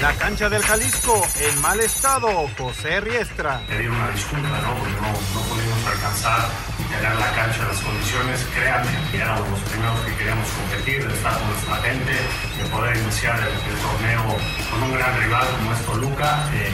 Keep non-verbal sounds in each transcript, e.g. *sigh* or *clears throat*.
La cancha del Jalisco en mal estado, José Riestra. Pedir una disculpa, ¿no? Porque no, no pudimos alcanzar y tener la cancha las condiciones. Créanme, éramos los primeros que queríamos competir, de estar con nuestra gente, de poder iniciar el, torneo con un gran rival como es Toluca. Eh,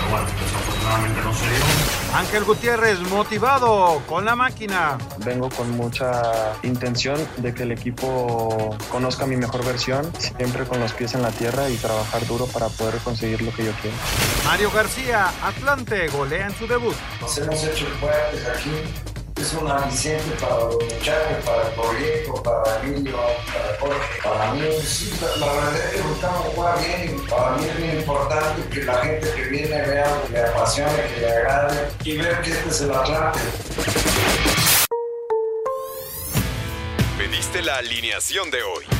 pero bueno, desafortunadamente no se dio. Ángel Gutiérrez motivado con la máquina. Vengo con mucha intención de que el equipo conozca mi mejor versión, siempre con los pies en la tierra y trabajar duro para poder conseguir lo que yo quiero. Mario García, Atlante, golea en su debut. Nos hemos hecho fuertes aquí. Es un aliciente para los muchachos, para el proyecto, para Emilio, para Jorge, para mí. Sí, la, verdad es que buscamos jugar bien y para mí es muy importante que la gente que viene vea que le apasione, que le agrade y ver que este es el Atlante. Pediste la alineación de hoy.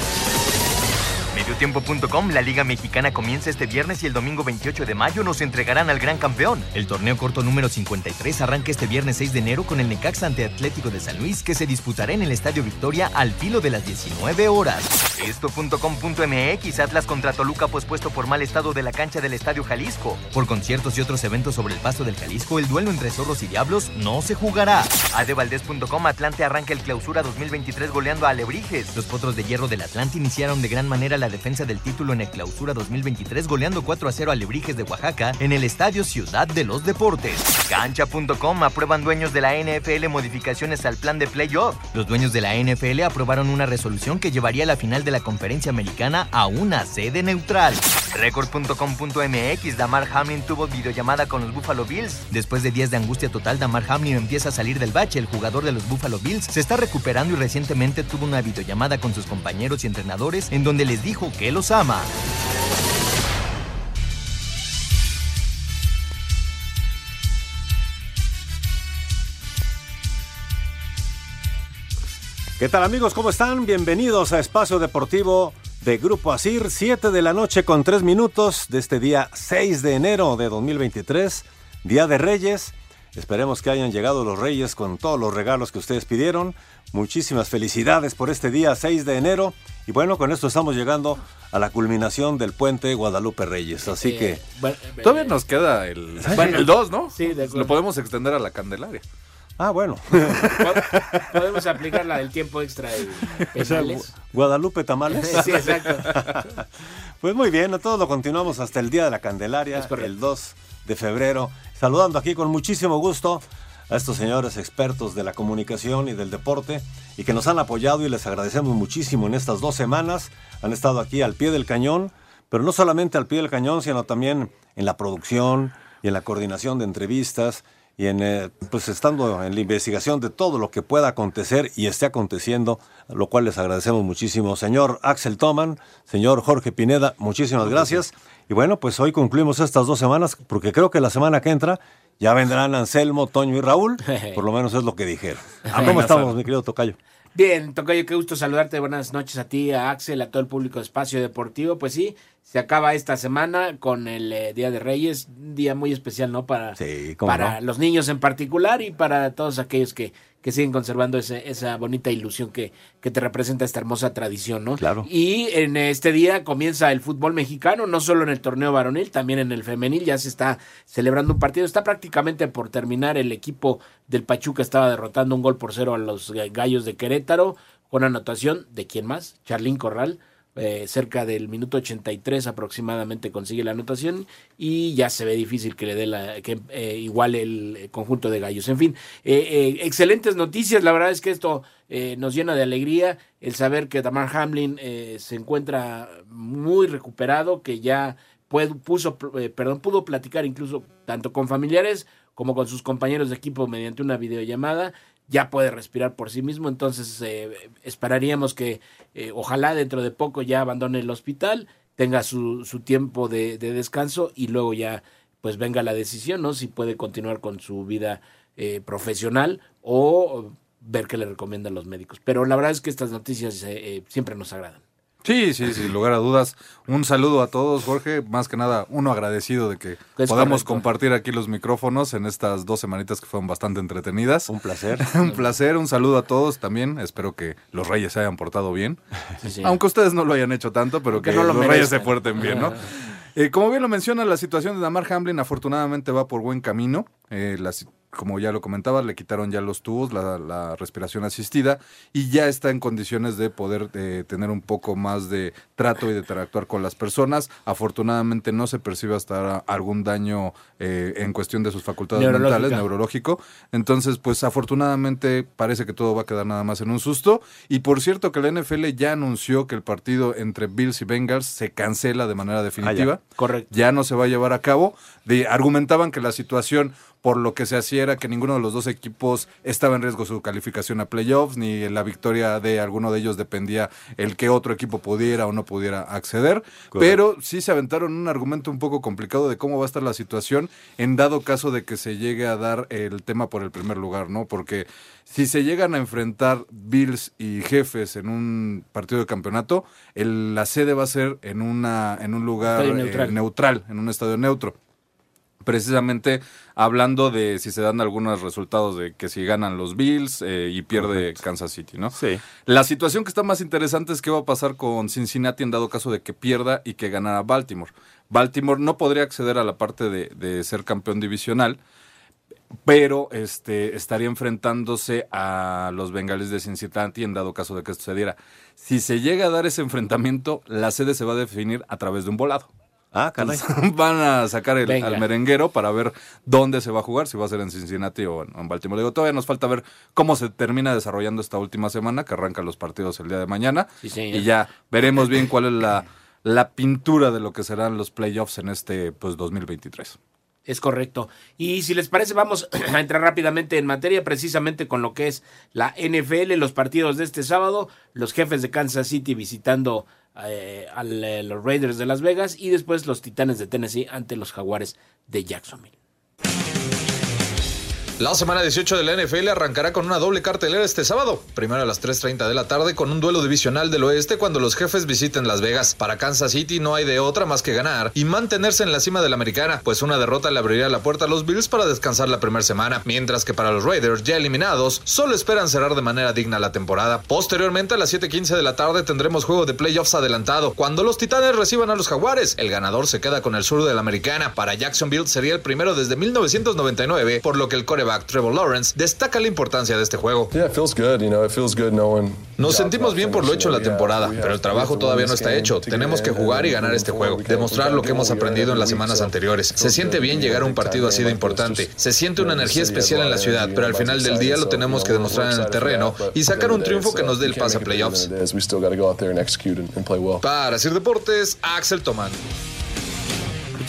Mediotiempo.com, la Liga Mexicana comienza este viernes y el domingo 28 de mayo nos entregarán al gran campeón. El torneo corto número 53 arranca este viernes 6 de enero con el Necaxa ante Atlético de San Luis que se disputará en el Estadio Victoria al filo de las 19 horas. Esto.com.mx, Atlas contra Toluca pospuesto por mal estado de la cancha del Estadio Jalisco. Por conciertos y otros eventos sobre el paso del Jalisco, el duelo entre zorros y diablos no se jugará. Adevaldez.com, Atlante arranca el clausura 2023 goleando a Alebrijes. Los potros de hierro del Atlante iniciaron de gran manera la defensa del título en el clausura 2023 goleando 4 a 0 a Alebrijes de Oaxaca en el Estadio Ciudad de los Deportes. Cancha.com aprueban dueños de la NFL modificaciones al plan de playoff. Los dueños de la NFL aprobaron una resolución que llevaría la final de la conferencia americana a una sede neutral. Record.com.mx Damar Hamlin tuvo videollamada con los Buffalo Bills. Después de días de angustia total, Damar Hamlin empieza a salir del bache. El jugador de los Buffalo Bills se está recuperando y recientemente tuvo una videollamada con sus compañeros y entrenadores en donde les dijo que los ama. ¿Qué tal amigos? ¿Cómo están? Bienvenidos a Espacio Deportivo de Grupo Asir, 7 de la noche con 3 minutos de este día 6 de enero de 2023, Día de Reyes. Esperemos que hayan llegado los Reyes con todos los regalos que ustedes pidieron. Muchísimas felicidades por este día 6 de enero. Y bueno, con esto estamos llegando a la culminación del puente Guadalupe Reyes. Así Eh, que... bueno, Todavía nos queda el, Bueno, el 2, ¿no? sí, de acuerdo. Lo podemos extender a la Candelaria. Ah, bueno. *laughs* Podemos aplicar la del tiempo extra y *laughs* O sea, penales. Gu- Guadalupe Tamales. *laughs* Sí, exacto. Pues muy bien, todos lo continuamos hasta el Día de la Candelaria, el 2 de febrero. Saludando aquí con muchísimo gusto a estos señores expertos de la comunicación y del deporte y que nos han apoyado y les agradecemos muchísimo en estas dos semanas. Han estado aquí al pie del cañón, pero no solamente al pie del cañón, sino también en la producción y en la coordinación de entrevistas y en eh, pues estando en la investigación de todo lo que pueda acontecer y esté aconteciendo, lo cual les agradecemos muchísimo. Señor Axel Toman, señor Jorge Pineda, muchísimas gracias. Y bueno, pues hoy concluimos estas dos semanas, porque creo que la semana que entra ya vendrán Anselmo, Toño y Raúl, *laughs* por lo menos es lo que dijeron. *laughs* ¿Cómo estamos, mi querido Tocayo? Bien, Tocayo, qué gusto saludarte. Buenas noches a ti, a Axel, a todo el público de Espacio Deportivo. Pues sí, se acaba esta semana con el eh, Día de Reyes, un día muy especial, ¿no? Para, cómo para no. los niños en particular y para todos aquellos que, que siguen conservando ese- esa bonita ilusión que, que te representa esta hermosa tradición, ¿no? Claro. Y en este día comienza el fútbol mexicano, no solo en el torneo varonil, también en el femenil, ya se está celebrando un partido. Está prácticamente por terminar. El equipo del Pachuca estaba derrotando un gol por cero a los gallos de Querétaro, con anotación de quién más, Charlín Corral. Eh, cerca del minuto 83 aproximadamente consigue la anotación y ya se ve difícil que le dé la que eh, iguale el eh, conjunto de gallos. En fin, eh, eh, excelentes noticias. La verdad es que esto nos llena de alegría el saber que Damar Hamlin se encuentra muy recuperado, que ya puso, perdón, pudo platicar incluso tanto con familiares como con sus compañeros de equipo mediante una videollamada. Ya puede respirar por sí mismo, entonces eh, esperaríamos que eh, ojalá dentro de poco ya abandone el hospital, tenga su, su tiempo de, de, descanso y luego ya pues venga la decisión, ¿no? Si puede continuar con su vida eh, profesional o ver qué le recomiendan los médicos. Pero la verdad es que estas noticias eh, siempre nos agradan. Sí, sí, sin lugar a dudas. Un saludo a todos, Jorge. Más que nada, uno agradecido de que Es podamos correcto. compartir aquí los micrófonos en estas dos semanitas que fueron bastante entretenidas. Un placer. *laughs* un placer, un saludo a todos también. Espero que los Reyes se hayan portado bien. Sí, sí. Aunque ustedes no lo hayan hecho tanto, pero que no lo los Reyes se porten bien, ¿no? *laughs* Eh, como bien lo menciona, la situación de Damar Hamlin afortunadamente va por buen camino. Eh, la si- como ya lo comentaba, le quitaron ya los tubos, la, la respiración asistida y ya está en condiciones de poder eh, tener un poco más de trato y de interactuar con las personas. Afortunadamente no se percibe hasta algún daño eh, en cuestión de sus facultades Neurológica. mentales, neurológico. Entonces, pues afortunadamente parece que todo va a quedar nada más en un susto. Y por cierto que la NFL ya anunció que el partido entre Bills y Bengals se cancela de manera definitiva Correcto. ya no se va a llevar a cabo. De, argumentaban que la situación por lo que se hacía era que ninguno de los dos equipos estaba en riesgo su calificación a playoffs, ni la victoria de alguno de ellos dependía el que otro equipo pudiera o no pudiera acceder. Pero sí se aventaron un argumento un poco complicado de cómo va a estar la situación en dado caso de que se llegue a dar el tema por el primer lugar, ¿no? Porque si se llegan a enfrentar Bills y Jefes en un partido de campeonato, el- la sede va a ser en, una, en un lugar Estadio eh, neutral. neutral, en un estadio neutro. Precisamente hablando de si se dan algunos resultados de que si ganan los Bills eh, y pierde Kansas City, ¿no? Sí. La situación que está más interesante es qué va a pasar con Cincinnati en dado caso de que pierda y que ganara Baltimore. Baltimore no podría acceder a la parte de, de ser campeón divisional, pero este estaría enfrentándose a los Bengales de Cincinnati en dado caso de que esto se diera. Si se llega a dar ese enfrentamiento, la sede se va a definir a través de un volado. Ah, caray. Entonces, *laughs* van a sacar el, Venga. al merenguero para ver dónde se va a jugar, si va a ser en Cincinnati o en, Baltimore. Digo, todavía nos falta ver cómo se termina desarrollando esta última semana, que arrancan los partidos el día de mañana. Sí, y ya veremos bien cuál es la, la pintura de lo que serán los playoffs en este pues 2023. Es correcto. Y si les parece, vamos *clears throat* a entrar rápidamente en materia, precisamente con lo que es la NFL, los partidos de este sábado, los jefes de Kansas City visitando eh, a los Raiders de Las Vegas y después los Titanes de Tennessee ante los Jaguares de Jacksonville. La semana 18 de la NFL arrancará con una doble cartelera este sábado. Primero a las 3.30 de la tarde con un duelo divisional del oeste cuando los jefes visiten Las Vegas. Para Kansas City no hay de otra más que ganar y mantenerse en la cima de la americana, pues una derrota le abriría la puerta a los Bills para descansar la primera semana, mientras que para los Raiders ya eliminados solo esperan cerrar de manera digna la temporada. Posteriormente a las 7.15 de la tarde tendremos juego de playoffs adelantado cuando los Titanes reciban a los Jaguares. El ganador se queda con el sur de la americana. Para Jacksonville sería el primero desde 1999, por lo que el coreback Trevor Lawrence destaca la importancia de este juego. Nos sentimos bien por lo hecho en la temporada, pero el trabajo todavía no está hecho. Tenemos que jugar y ganar este juego, demostrar lo que hemos aprendido en las semanas anteriores. Se siente bien llegar a un partido así de importante. Se siente una energía especial en la ciudad, pero al final del día lo tenemos que demostrar en el terreno y sacar un triunfo que nos dé el pase a playoffs. Para Sir Deportes, Axel Toman.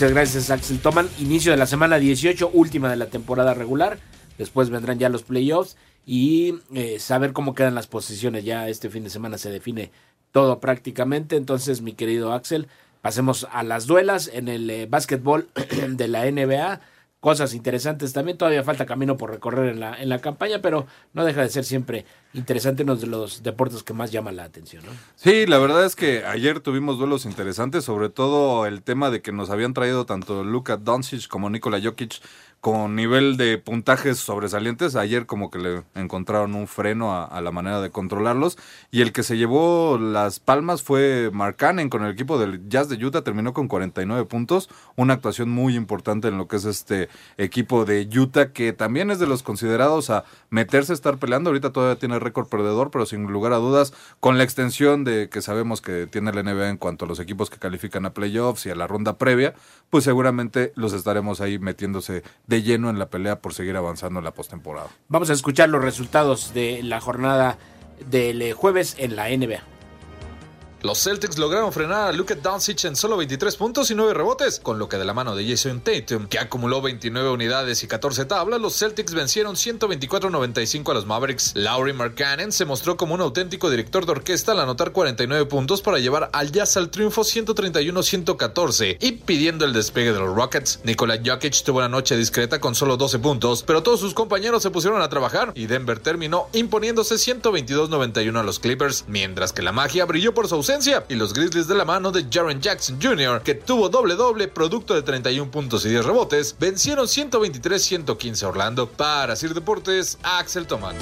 Muchas gracias, Axel Toman. Inicio de la semana 18, última de la temporada regular. Después vendrán ya los playoffs y eh, saber cómo quedan las posiciones. Ya este fin de semana se define todo prácticamente. Entonces, mi querido Axel, pasemos a las duelas en el eh, básquetbol *clears throat* de la NBA. Cosas interesantes también. Todavía falta camino por recorrer en la, en la campaña, pero no deja de ser siempre interesante uno de los deportes que más llama la atención. ¿no? Sí, la verdad es que ayer tuvimos duelos interesantes, sobre todo el tema de que nos habían traído tanto Luka Doncic como Nikola Jokic con nivel de puntajes sobresalientes. Ayer como que le encontraron un freno a, a la manera de controlarlos. Y el que se llevó las palmas fue Mark Cannon con el equipo del Jazz de Utah. Terminó con 49 puntos. Una actuación muy importante en lo que es este equipo de Utah, que también es de los considerados a meterse a estar peleando. Ahorita todavía tiene récord perdedor, pero sin lugar a dudas, con la extensión de que sabemos que tiene la NBA en cuanto a los equipos que califican a playoffs y a la ronda previa, pues seguramente los estaremos ahí metiéndose de lleno en la pelea por seguir avanzando en la postemporada. Vamos a escuchar los resultados de la jornada del eh, jueves en la NBA. Los Celtics lograron frenar a Luka Doncic en solo 23 puntos y 9 rebotes, con lo que de la mano de Jason Tatum, que acumuló 29 unidades y 14 tablas, los Celtics vencieron 124-95 a los Mavericks. Laurie Markkanen se mostró como un auténtico director de orquesta al anotar 49 puntos para llevar al Jazz al triunfo 131-114 y pidiendo el despegue de los Rockets. Nikola Jokic tuvo una noche discreta con solo 12 puntos, pero todos sus compañeros se pusieron a trabajar y Denver terminó imponiéndose 122-91 a los Clippers, mientras que la magia brilló por su ausencia y los Grizzlies de la mano de Jaren Jackson Jr., que tuvo doble doble producto de 31 puntos y 10 rebotes, vencieron 123-115 a Orlando. Para Sir Deportes, Axel Tomán.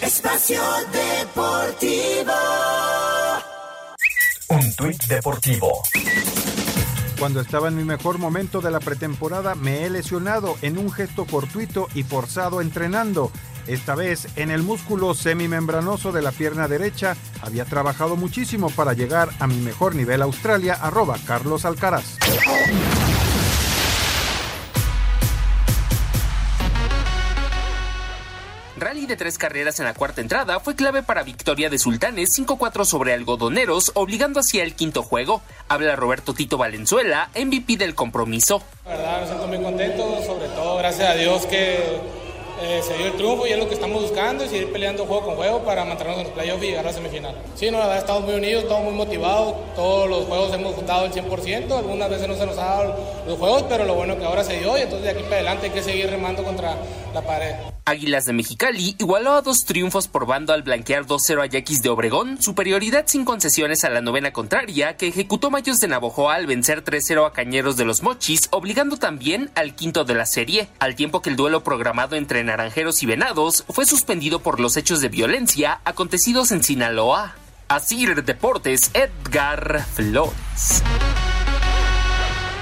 Espacio Deportivo. Un tuit deportivo. Cuando estaba en mi mejor momento de la pretemporada me he lesionado en un gesto fortuito y forzado entrenando. Esta vez en el músculo semimembranoso de la pierna derecha había trabajado muchísimo para llegar a mi mejor nivel Australia, arroba Carlos Alcaraz. De tres carreras en la cuarta entrada fue clave para victoria de Sultanes 5-4 sobre algodoneros, obligando hacia el quinto juego. Habla Roberto Tito Valenzuela, MVP del compromiso. La verdad me siento muy contento, sobre todo gracias a Dios que eh, se dio el triunfo y es lo que estamos buscando y seguir peleando juego con juego para mantenernos en los playoffs y llegar a la semifinal. Sí, no, la verdad estamos muy unidos, estamos muy motivados, todos los juegos hemos juntado el 100%, algunas veces no se nos ha dado los juegos, pero lo bueno que ahora se dio y entonces de aquí para adelante hay que seguir remando contra la pared. Águilas de Mexicali igualó a dos triunfos por bando al blanquear 2-0 a Yaquis de Obregón, superioridad sin concesiones a la novena contraria que ejecutó Mayos de Navojoa al vencer 3-0 a Cañeros de los Mochis, obligando también al quinto de la serie, al tiempo que el duelo programado entre Naranjeros y Venados fue suspendido por los hechos de violencia acontecidos en Sinaloa. Asir Deportes, Edgar Flores.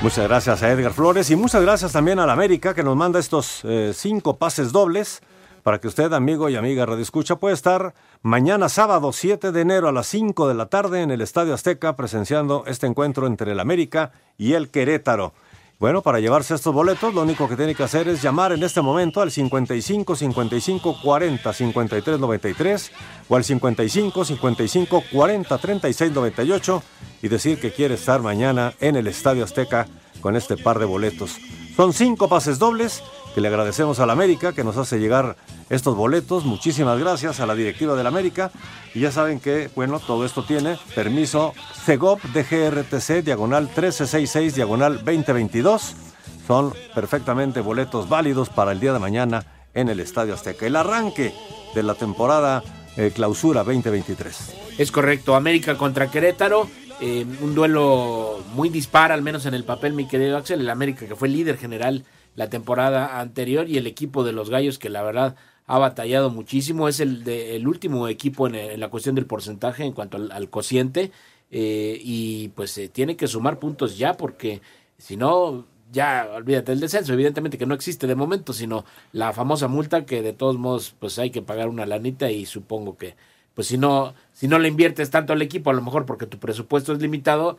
Muchas gracias a Edgar Flores y muchas gracias también a la América que nos manda estos eh, cinco pases dobles para que usted, amigo y amiga Radio Escucha, pueda estar mañana sábado 7 de enero a las 5 de la tarde en el Estadio Azteca presenciando este encuentro entre el América y el Querétaro. Bueno, para llevarse estos boletos, lo único que tiene que hacer es llamar en este momento al 55 55 40 53 93 o al 55 55 40 36 98 y decir que quiere estar mañana en el Estadio Azteca con este par de boletos. Son cinco pases dobles que le agradecemos a la América que nos hace llegar estos boletos. Muchísimas gracias a la directiva de la América. Y ya saben que, bueno, todo esto tiene permiso CEGOP de GRTC, diagonal 1366, diagonal 2022. Son perfectamente boletos válidos para el día de mañana en el Estadio Azteca. El arranque de la temporada eh, clausura 2023. Es correcto, América contra Querétaro. Eh, un duelo muy dispar, al menos en el papel, mi querido Axel. El América, que fue líder general la temporada anterior, y el equipo de los Gallos, que la verdad ha batallado muchísimo. Es el, de, el último equipo en, en, la cuestión del porcentaje en cuanto al, cociente. Eh, y pues eh, tiene que sumar puntos ya, porque si no, ya olvídate el descenso. Evidentemente que no existe de momento, sino la famosa multa que de todos modos, pues hay que pagar una lanita y supongo que pues si no, si no le inviertes tanto al equipo, a lo mejor porque tu presupuesto es limitado,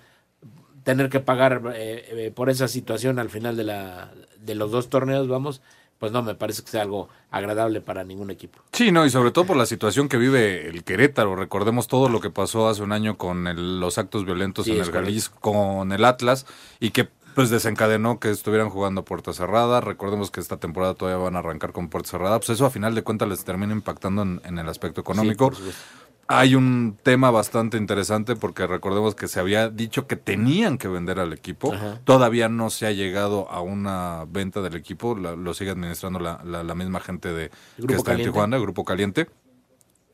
tener que pagar eh, eh, por esa situación al final de, la, de los dos torneos, vamos, pues no me parece que sea algo agradable para ningún equipo. Sí, no, y sobre todo por la situación que vive el Querétaro. Recordemos todo lo que pasó hace un año con el, los actos violentos sí, en el Jalisco, con el Atlas, y que pues desencadenó que estuvieran jugando puerta cerrada. Recordemos que esta temporada todavía van a arrancar con puerta cerrada. Pues eso a final de cuentas les termina impactando en, en el aspecto económico. Sí, hay un tema bastante interesante porque recordemos que se había dicho que tenían que vender al equipo. Ajá. Todavía no se ha llegado a una venta del equipo. La, lo sigue administrando la, la, la misma gente de que está en Tijuana, el Grupo Caliente.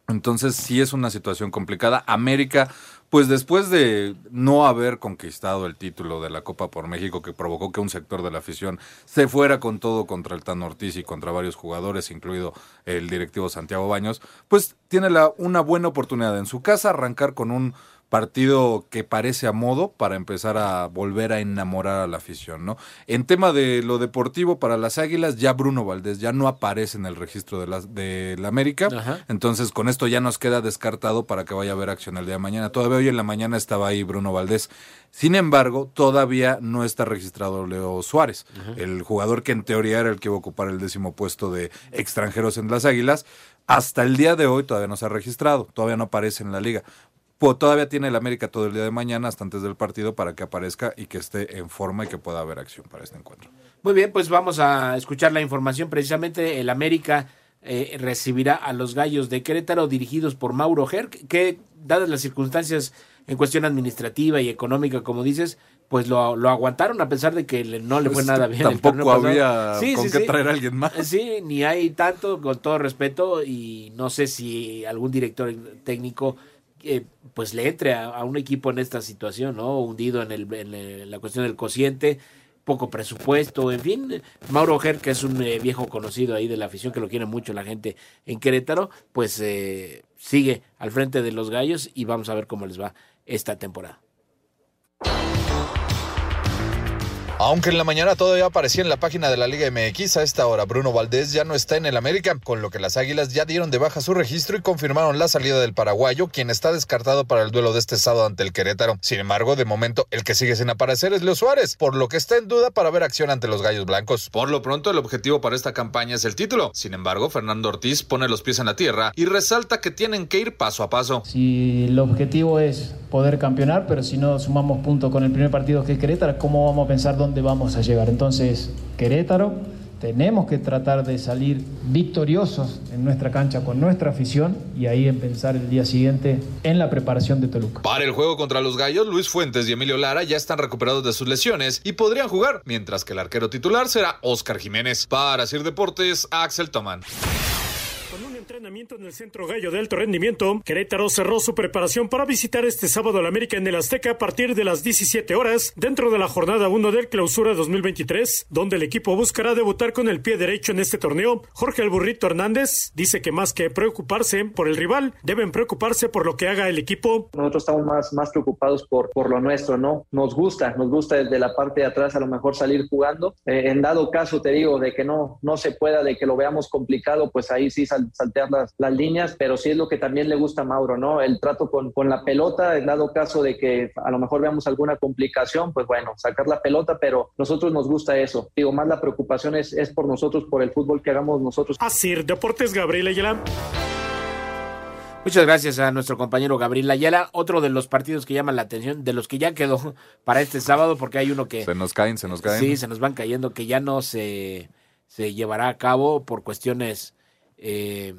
Entonces sí es una situación complicada. América, pues después de no haber conquistado el título de la Copa por México, que provocó que un sector de la afición se fuera con todo contra el Tan Ortiz y contra varios jugadores, incluido el directivo Santiago Baños, pues tiene la, una buena oportunidad en su casa arrancar con un partido que parece a modo para empezar a volver a enamorar a la afición, ¿no? En tema de lo deportivo para las Águilas, ya Bruno Valdés ya no aparece en el registro de la, de la América, entonces con esto ya nos queda descartado para que vaya a haber acción el día de mañana. Todavía hoy en la mañana estaba ahí Bruno Valdés. Sin embargo, todavía no está registrado Leo Suárez, el jugador que en teoría era el que iba a ocupar el décimo puesto de extranjeros en las Águilas. Hasta el día de hoy todavía no se ha registrado, todavía no aparece en la liga. Pues todavía tiene el América todo el día de mañana hasta antes del partido para que aparezca y que esté en forma y que pueda haber acción para este encuentro. Muy bien, pues vamos a escuchar la información. Precisamente el América eh, recibirá a los Gallos de Querétaro dirigidos por Mauro Herc, que dadas las circunstancias en cuestión administrativa y económica, como dices, pues lo, aguantaron a pesar de que no le fue Pues nada bien. Tampoco había con qué traer a alguien más. Sí, ni hay tanto, con todo respeto, y no sé si algún director técnico eh, pues le entre a, un equipo en esta situación, ¿no? Hundido en, el, en la cuestión del cociente, poco presupuesto, en fin. Mauro Ojer, que es un eh, viejo conocido ahí de la afición, que lo quiere mucho la gente en Querétaro, pues eh, sigue al frente de los gallos y vamos a ver cómo les va esta temporada. Aunque en la mañana todavía aparecía en la página de la Liga MX, a esta hora Bruno Valdés ya no está en el América, con lo que las Águilas ya dieron de baja su registro y confirmaron la salida del paraguayo, quien está descartado para el duelo de este sábado ante el Querétaro. Sin embargo, de momento, el que sigue sin aparecer es Leo Suárez, por lo que está en duda para ver acción ante los Gallos Blancos. Por lo pronto, el objetivo para esta campaña es el título. Sin embargo, Fernando Ortiz pone los pies en la tierra y resalta que tienen que ir paso a paso. Si el objetivo es poder campeonar, pero si no sumamos puntos con el primer partido que es Querétaro, ¿cómo vamos a pensar dónde vamos a llegar? Entonces, Querétaro, tenemos que tratar de salir victoriosos en nuestra cancha con nuestra afición y ahí en pensar el día siguiente en la preparación de Toluca. Para el juego contra los Gallos, Luis Fuentes y Emilio Lara ya están recuperados de sus lesiones y podrían jugar, mientras que el arquero titular será Oscar Jiménez. Para Sir Deportes, Axel Tomán. Entrenamiento en el Centro Gallo de Alto Rendimiento, Querétaro cerró su preparación para visitar este sábado al América en el Azteca a partir de las 17 horas, dentro de la jornada 1 del Clausura 2023, donde el equipo buscará debutar con el pie derecho en este torneo. Jorge Alburrito Hernández dice que más que preocuparse por el rival, deben preocuparse por lo que haga el equipo. Nosotros estamos más, más preocupados por, por lo nuestro, ¿no? Nos gusta, nos gusta desde la parte de atrás a lo mejor salir jugando. Eh, en dado caso, te digo, de que no, no se pueda, de que lo veamos complicado, pues ahí sí sal, las, líneas, pero sí es lo que también le gusta a Mauro, ¿no? El trato con, con la pelota, en dado caso de que a lo mejor veamos alguna complicación, pues bueno, sacar la pelota, pero nosotros nos gusta eso. Digo, más la preocupación es, es por nosotros, por el fútbol que hagamos nosotros. Así, Deportes Gabriel Ayala. Muchas gracias a nuestro compañero Gabriel Ayala. Otro de los partidos que llaman la atención, de los que ya quedó *laughs* para este sábado, porque hay uno que... Se nos caen, se nos caen. Sí, se nos van cayendo, que ya no se, se llevará a cabo por cuestiones eh,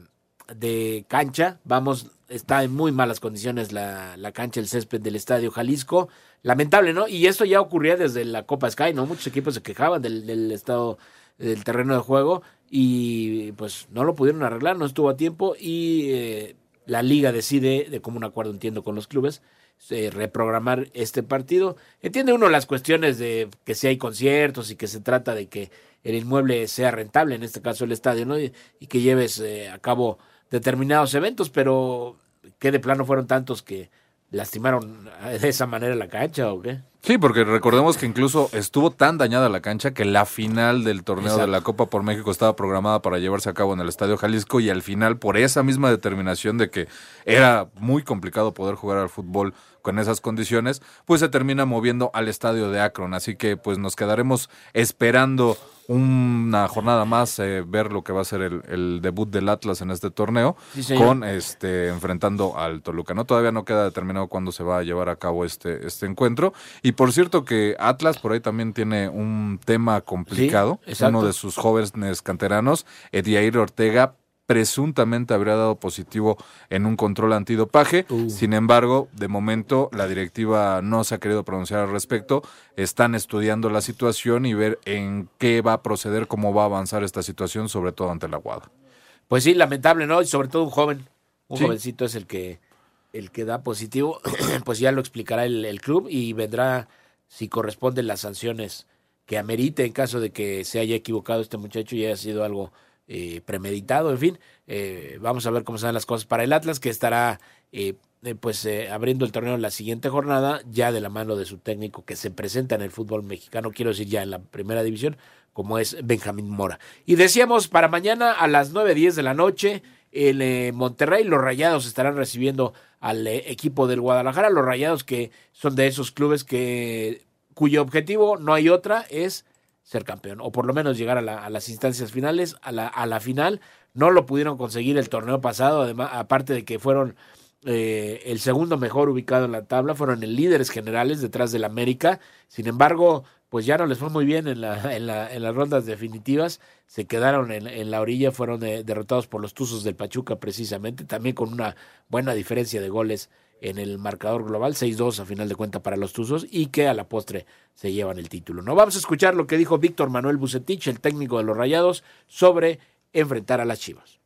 de cancha. Vamos, está en muy malas condiciones la, la, cancha, el césped del Estadio Jalisco. Lamentable, ¿no? Y esto ya ocurría desde la Copa Sky, ¿no? Muchos equipos se quejaban del, del estado del terreno de juego y pues no lo pudieron arreglar, no estuvo a tiempo y eh, la liga decide, de común acuerdo entiendo con los clubes, eh, reprogramar este partido. Entiende uno las cuestiones de que si hay conciertos y que se trata de que el inmueble sea rentable, en este caso el estadio, ¿no? Y, y que lleves eh, a cabo determinados eventos, pero que de plano fueron tantos que lastimaron de esa manera la cancha o qué? Sí, porque recordemos que incluso estuvo tan dañada la cancha que la final del torneo Exacto. de la Copa por México estaba programada para llevarse a cabo en el Estadio Jalisco y al final por esa misma determinación de que era muy complicado poder jugar al fútbol con esas condiciones, pues se termina moviendo al estadio de Akron. Así que pues nos quedaremos esperando una jornada más eh, ver lo que va a ser el, el, debut del Atlas en este torneo sí, con este enfrentando al Toluca. No todavía no queda determinado cuándo se va a llevar a cabo este este encuentro y por cierto que Atlas por ahí también tiene un tema complicado. Sí, Uno de sus jóvenes canteranos, Ediair Ortega, presuntamente habría dado positivo en un control antidopaje. Uh. Sin embargo, de momento la directiva no se ha querido pronunciar al respecto. Están estudiando la situación y ver en qué va a proceder, cómo va a avanzar esta situación, sobre todo ante la Guada. Pues sí, lamentable, ¿no? Y sobre todo un joven. Un sí. jovencito es el que el que da positivo, *clears throat* pues ya lo explicará el, el club y vendrá si corresponden las sanciones que amerite en caso de que se haya equivocado este muchacho y haya sido algo eh, premeditado, en fin, eh, vamos a ver cómo dan las cosas para el Atlas, que estará eh, eh, pues eh, abriendo el torneo en la siguiente jornada, ya de la mano de su técnico que se presenta en el fútbol mexicano, quiero decir ya en la primera división, como es Benjamín Mora. Y decíamos para mañana a las 9.10 de la noche, en Monterrey, los Rayados estarán recibiendo al equipo del Guadalajara, los Rayados que son de esos clubes que cuyo objetivo no hay otra es ser campeón, o por lo menos llegar a, las instancias finales, a la, a la final. No lo pudieron conseguir el torneo pasado, además, aparte de que fueron eh, el segundo mejor ubicado en la tabla, fueron en líderes generales detrás del América. Sin embargo, pues ya no les fue muy bien en, la, en, la, en las rondas definitivas. Se quedaron en, en la orilla, fueron eh, derrotados por los Tuzos del Pachuca precisamente, también con una buena diferencia de goles en el marcador global, 6-2 a final de cuenta para los Tuzos y que a la postre se llevan el título. No vamos a escuchar lo que dijo Víctor Manuel Bucetich, el técnico de los Rayados, sobre enfrentar a las Chivas.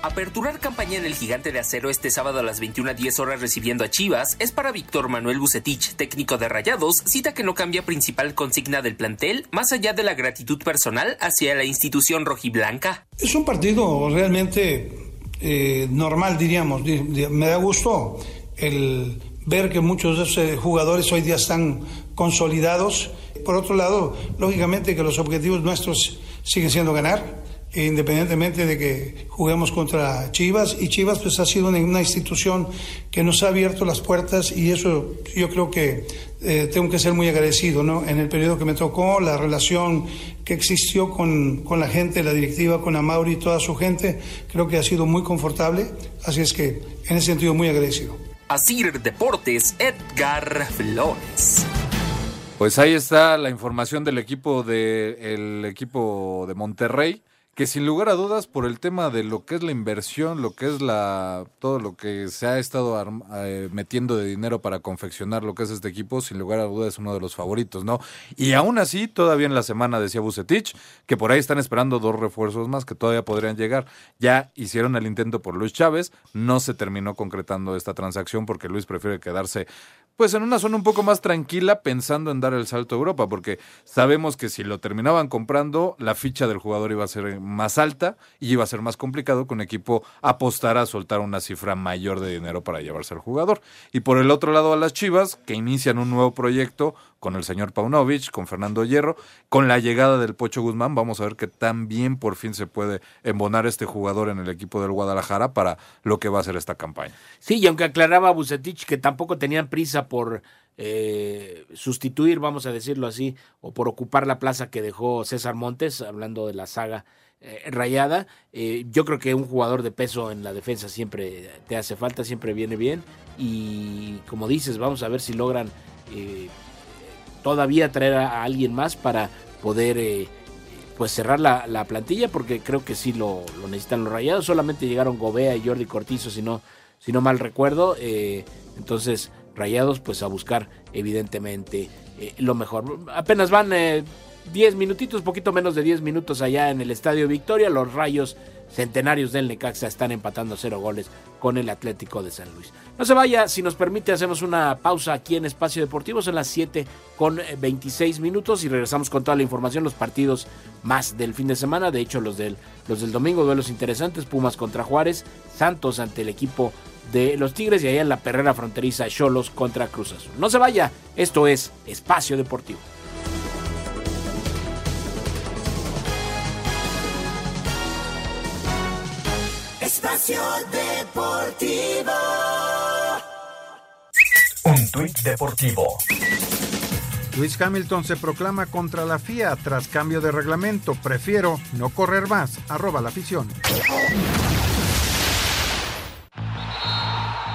Aperturar campaña en el Gigante de Acero este sábado a las 21.10 horas recibiendo a Chivas es para Víctor Manuel Bucetich, técnico de Rayados, cita que no cambia principal consigna del plantel, más allá de la gratitud personal hacia la institución rojiblanca. Es un partido realmente eh, normal, diríamos. Me da gusto el ver que muchos de esos eh, jugadores hoy día están consolidados. Por otro lado, lógicamente que los objetivos nuestros siguen siendo ganar independientemente de que juguemos contra Chivas. Y Chivas pues ha sido una, institución que nos ha abierto las puertas y eso yo creo que eh, tengo que ser muy agradecido ¿no? en el periodo que me tocó la relación que existió con, con la gente la directiva con Amauri y toda su gente creo que ha sido muy confortable. Así es que en ese sentido muy agradecido. Asir Deportes Edgar Flores. Pues ahí está la información del equipo de el equipo de Monterrey que sin lugar a dudas por el tema de lo que es la inversión, lo que es la todo lo que se ha estado eh, metiendo de dinero para confeccionar lo que es este equipo, sin lugar a dudas es uno de los favoritos, ¿no? Y aún así, todavía en la semana decía Bucetich que por ahí están esperando dos refuerzos más que todavía podrían llegar. Ya hicieron el intento por Luis Chávez, no se terminó concretando esta transacción porque Luis prefiere quedarse pues en una zona un poco más tranquila pensando en dar el salto a Europa, porque sabemos que si lo terminaban comprando, la ficha del jugador iba a ser más alta y iba a ser más complicado que un equipo apostara a soltar una cifra mayor de dinero para llevarse al jugador. Y por el otro lado a las Chivas, que inician un nuevo proyecto con el señor Paunovic, con Fernando Hierro, con la llegada del Pocho Guzmán, vamos a ver que también por fin se puede embonar este jugador en el equipo del Guadalajara para lo que va a ser esta campaña. Sí, y aunque aclaraba Bucetich que tampoco tenían prisa por eh, sustituir, vamos a decirlo así, o por ocupar la plaza que dejó César Montes, hablando de la saga eh, rayada. Eh, yo creo que un jugador de peso en la defensa siempre te hace falta, siempre viene bien. Y como dices, vamos a ver si logran eh, todavía traer a, alguien más para poder pues cerrar la, plantilla, porque creo que sí lo, necesitan los rayados. Solamente llegaron Gobea y Jordi Cortizo, si no, si no mal recuerdo. entonces, rayados, pues a buscar evidentemente lo mejor. Apenas van 10 minutitos, poquito menos de 10 minutos allá en el Estadio Victoria. Los Rayos Centenarios del Necaxa están empatando cero goles con el Atlético de San Luis. No se vaya, si nos permite, hacemos una pausa aquí en Espacio Deportivo. Son las 7 con 26 minutos y regresamos con toda la información, los partidos más del fin de semana. De hecho, los del, los del domingo, duelos interesantes: Pumas contra Juárez, Santos ante el equipo de los Tigres y allá en la perrera fronteriza Cholos contra Cruz Azul. No se vaya, esto es Espacio Deportivo. Espacio Deportivo. Un tuit deportivo. Luis Hamilton se proclama contra la FIA tras cambio de reglamento. Prefiero no correr más. Arroba la afición.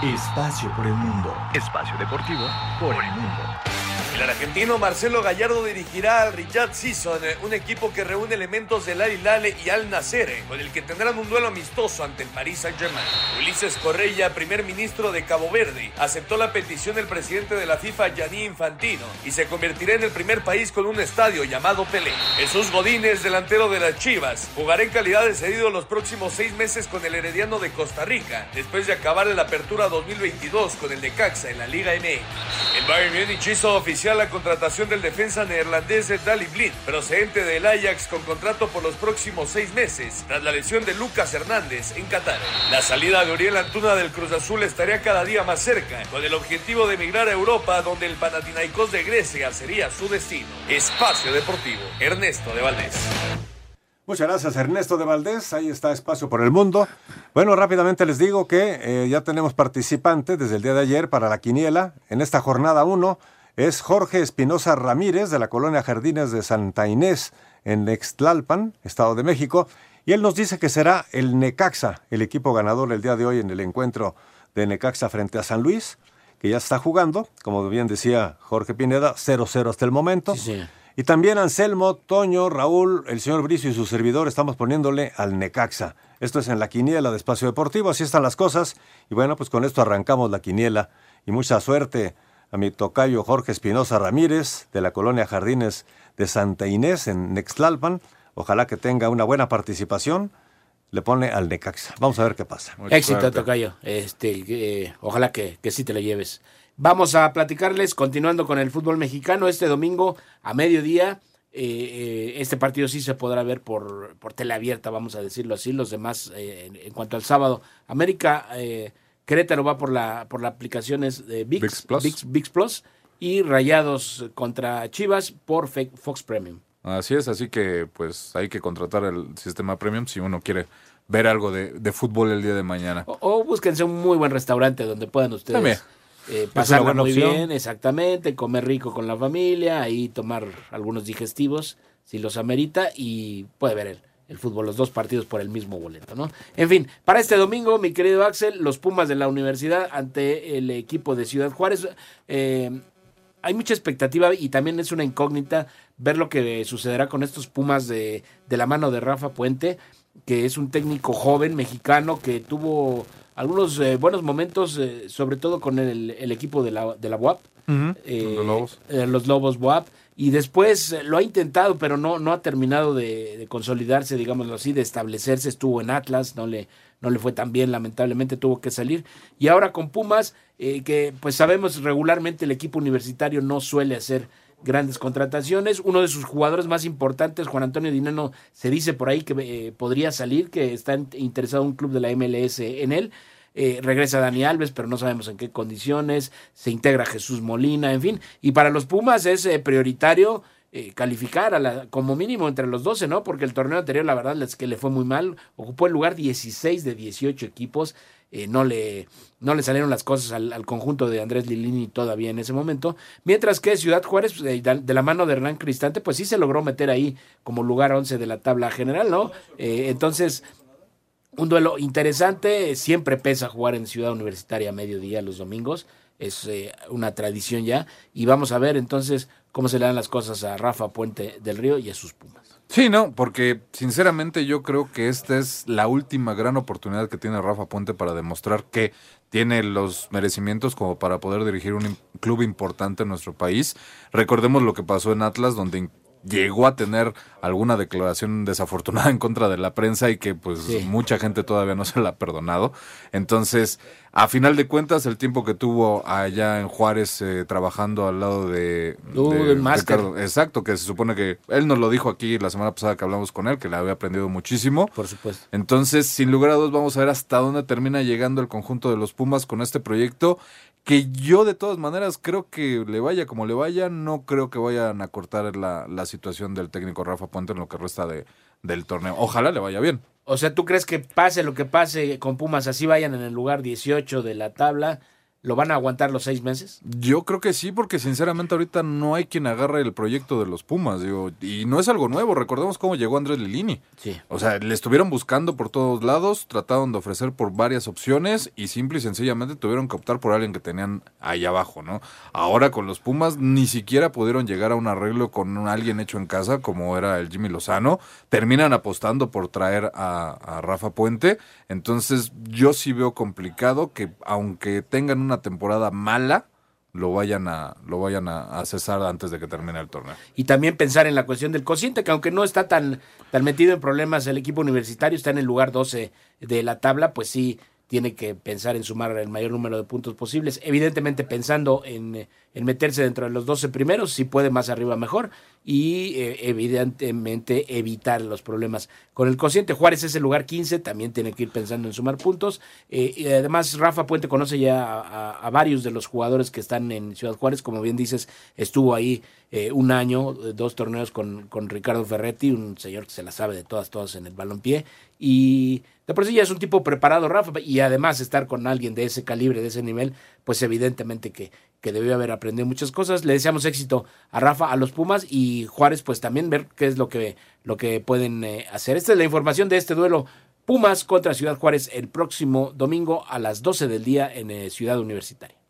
Espacio por el mundo. Espacio deportivo por el mundo. El argentino Marcelo Gallardo dirigirá al Richard Season, un equipo que reúne elementos del Al Hilal y Al Nasser, con el que tendrán un duelo amistoso ante el Paris Saint-Germain. Ulises Correia, primer ministro de Cabo Verde, aceptó la petición del presidente de la FIFA, Gianni Infantino, y se convertirá en el primer país con un estadio llamado Pelé. Jesús Godínez, delantero de las Chivas, jugará en calidad de cedido los próximos seis meses con el Herediano de Costa Rica, después de acabar la apertura 2022 con el Necaxa en la Liga MX. El Bayern Múnich hizo oficial la contratación del defensa neerlandés Dali Blind, procedente del Ajax con contrato por los próximos seis meses, tras la lesión de Lucas Hernández en Qatar. La salida de Uriel Antuna del Cruz Azul estaría cada día más cerca, con el objetivo de emigrar a Europa, donde el Panathinaikos de Grecia sería su destino. Espacio Deportivo, Ernesto de Valdés. Muchas gracias, Ernesto de Valdés. Ahí está Espacio por el Mundo. Bueno, rápidamente les digo que eh, ya tenemos participantes desde el día de ayer para la quiniela. En esta jornada 1 es Jorge Espinosa Ramírez de la colonia Jardines de Santa Inés en Nextlalpan, Estado de México. Y él nos dice que será el Necaxa, el equipo ganador el día de hoy en el encuentro de Necaxa frente a San Luis, que ya está jugando, como bien decía Jorge Pineda, 0-0 hasta el momento. Sí, sí. Y también Anselmo, Toño, Raúl, el señor Bricio y su servidor estamos poniéndole al Necaxa. Esto es en la quiniela de Espacio Deportivo, así están las cosas. Y bueno, pues con esto arrancamos la quiniela. Y mucha suerte a mi tocayo Jorge Espinosa Ramírez, de la colonia Jardines de Santa Inés, en Nextlalpan. Ojalá que tenga una buena participación. Le pone al Necaxa. Vamos a ver qué pasa. Éxito, Tocayo. Este, eh, ojalá que, que sí te lo lleves. Vamos a platicarles, continuando con el fútbol mexicano, este domingo a mediodía. eh, eh, este partido sí se podrá ver por, por tele abierta, vamos a decirlo así. Los demás, eh, en, en cuanto al sábado, América eh, Querétaro va por la por la aplicaciones de VIX, ViX Plus. ViX- ViX Plus y Rayados contra Chivas por Fox Premium. Así es, así que pues hay que contratar el sistema premium si uno quiere ver algo de, de fútbol el día de mañana. O, o búsquense un muy buen restaurante donde puedan ustedes También. Eh, pasarla muy opción. bien, exactamente, comer rico con la familia, ahí tomar algunos digestivos si los amerita y puede ver el, el fútbol, los dos partidos por el mismo boleto, ¿no? En fin, para este domingo, mi querido Axel, los Pumas de la universidad ante el equipo de Ciudad Juárez. eh, hay mucha expectativa y también es una incógnita ver lo que sucederá con estos Pumas de, de la mano de Rafa Puente, que es un técnico joven mexicano que tuvo algunos eh, buenos momentos, eh, sobre todo con el, el equipo de la, de la UAP. eh, Los Lobos. eh, los Lobos WAP. Y después eh, lo ha intentado, pero no, no ha terminado de, de consolidarse, digámoslo así, de establecerse. Estuvo en Atlas, no le, no le fue tan bien, lamentablemente tuvo que salir. Y ahora con Pumas, eh, que pues sabemos regularmente el equipo universitario no suele hacer grandes contrataciones. Uno de sus jugadores más importantes, Juan Antonio Dineno, se dice por ahí que eh, podría salir, que está in- interesado un club de la MLS en él. Eh, regresa Dani Alves, pero no sabemos en qué condiciones. Se integra Jesús Molina, en fin. Y para los Pumas es eh, prioritario calificar a la, como mínimo entre los 12, ¿no? Porque el torneo anterior, la verdad, es que le fue muy mal. Ocupó el lugar 16 de 18 equipos. Eh, no, le, no le salieron las cosas al, conjunto de Andrés Lilini todavía en ese momento. Mientras que Ciudad Juárez, eh, de, la mano de Hernán Cristante, pues sí se logró meter ahí como lugar 11 de la tabla general, ¿no? Eh, entonces, un duelo interesante, siempre pesa jugar en Ciudad Universitaria a mediodía los domingos, es una tradición ya, y vamos a ver entonces cómo se le dan las cosas a Rafa Puente del Río y a sus Pumas. Sí, no, porque sinceramente yo creo que esta es la última gran oportunidad que tiene Rafa Puente para demostrar que tiene los merecimientos como para poder dirigir un club importante en nuestro país. Recordemos lo que pasó en Atlas, donde llegó a tener alguna declaración desafortunada en contra de la prensa y que pues Sí. mucha gente todavía no se la ha perdonado. Entonces, a final de cuentas, el tiempo que tuvo allá en Juárez eh, trabajando al lado de, Uh, de. Ricardo- Exacto, que se supone que él nos lo dijo aquí la semana pasada que hablamos con él, que le había aprendido muchísimo. Por supuesto. Entonces, sin lugar a dudas, vamos a ver hasta dónde termina llegando el conjunto de los Pumas con este proyecto, que yo de todas maneras creo que le vaya como le vaya, no creo que vayan a cortar la, la situación del técnico Rafa Puente en lo que resta de, del torneo. Ojalá le vaya bien. O sea, ¿tú crees que pase lo que pase con Pumas, así vayan en el lugar 18 de la tabla, lo van a aguantar los seis meses? Yo creo que sí, porque sinceramente ahorita no hay quien agarre el proyecto de los Pumas, digo, y no es algo nuevo, recordemos cómo llegó Andrés Lilini. Sí. O sea, le estuvieron buscando por todos lados, trataron de ofrecer por varias opciones y simple y sencillamente tuvieron que optar por alguien que tenían ahí abajo, ¿no? Ahora con los Pumas ni siquiera pudieron llegar a un arreglo con un- alguien hecho en casa como era el Jimmy Lozano, terminan apostando por traer a, a Rafa Puente, entonces yo sí veo complicado que aunque tengan una temporada mala, lo vayan a lo vayan a cesar antes de que termine el torneo. Y también pensar en la cuestión del cociente, que aunque no está tan, tan metido en problemas el equipo universitario, está en el lugar 12 de la tabla, pues sí, tiene que pensar en sumar el mayor número de puntos posibles. Evidentemente pensando en, en meterse dentro de los 12 primeros, si puede más arriba mejor, y eh, evidentemente evitar los problemas con el cociente. Juárez es el lugar 15, también tiene que ir pensando en sumar puntos. Eh, y además Rafa Puente conoce ya a, varios de los jugadores que están en Ciudad Juárez, como bien dices, estuvo ahí eh, un año, dos torneos con, con Ricardo Ferretti, un señor que se la sabe de todas, todas en el balompié, y de por sí ya es un tipo preparado, Rafa, y además estar con alguien de ese calibre, de ese nivel, pues evidentemente que, que debió haber aprendido muchas cosas. Le deseamos éxito a Rafa, a los Pumas y Juárez, pues también ver qué es lo que, lo que pueden eh, hacer. Esta es la información de este duelo. Pumas contra Ciudad Juárez el próximo domingo a las 12 del día en eh, Ciudad Universitaria.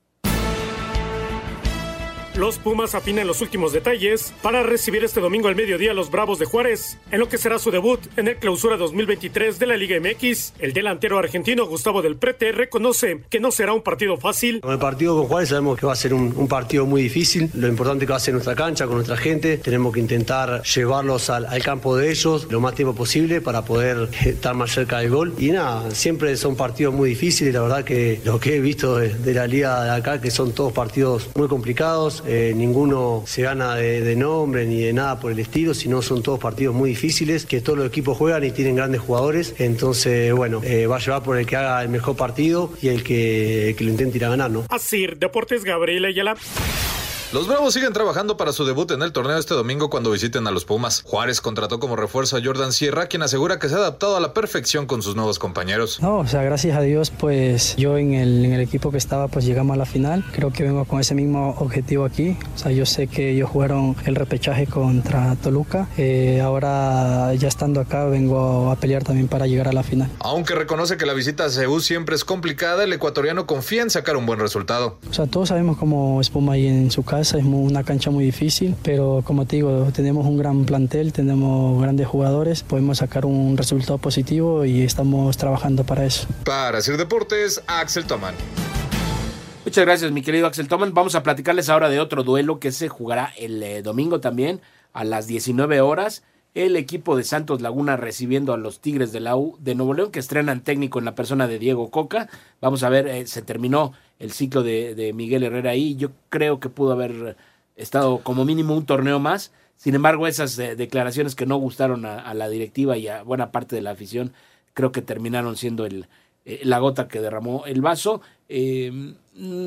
Los Pumas afinan los últimos detalles para recibir este domingo al mediodía a los Bravos de Juárez, en lo que será su debut en el clausura 2023 de la Liga MX. El delantero argentino Gustavo del Prete reconoce que no será un partido fácil. El partido con Juárez sabemos que va a ser un, partido muy difícil. Lo importante que va a ser nuestra cancha, con nuestra gente. Tenemos que intentar llevarlos al, campo de ellos lo más tiempo posible para poder *laughs* estar más cerca del gol. Y nada, siempre son partidos muy difíciles. La verdad que lo que he visto de, de la liga de acá, que son todos partidos muy complicados eh, ninguno se gana de, nombre ni de nada por el estilo, sino son todos partidos muy difíciles, que todos los equipos juegan y tienen grandes jugadores. Entonces, bueno, eh, va a llevar por el que haga el mejor partido y el que, que lo intente ir a ganar, ¿no? Así, Deportes Gabriela Ayala. Los Bravos siguen trabajando para su debut en el torneo este domingo cuando visiten a los Pumas. Juárez contrató como refuerzo a Jordan Sierra, quien asegura que se ha adaptado a la perfección con sus nuevos compañeros. No, o sea, gracias a Dios, pues yo en el, en el equipo que estaba, pues llegamos a la final. Creo que vengo con ese mismo objetivo aquí. O sea, yo sé que ellos jugaron el repechaje contra Toluca. Eh, ahora, ya estando acá, vengo a pelear también para llegar a la final. Aunque reconoce que la visita a Seúl siempre es complicada, el ecuatoriano confía en sacar un buen resultado. O sea, todos sabemos cómo es Puma ahí en su casa es una cancha muy difícil, pero como te digo, tenemos un gran plantel, tenemos grandes jugadores, podemos sacar un resultado positivo y estamos trabajando para eso. Para hacer deportes, Axel Toman. Muchas gracias, mi querido Axel Toman. Vamos a platicarles ahora de otro duelo que se jugará el eh, domingo también a las 19 horas el equipo de Santos Laguna recibiendo a los Tigres de la U de Nuevo León, que estrenan técnico en la persona de Diego Coca. Vamos a ver, eh, se terminó el ciclo de, Miguel Herrera ahí. Yo creo que pudo haber estado como mínimo un torneo más. Sin embargo, esas eh, declaraciones que no gustaron a, la directiva y a buena parte de la afición, creo que terminaron siendo el, eh, la gota que derramó el vaso. Em,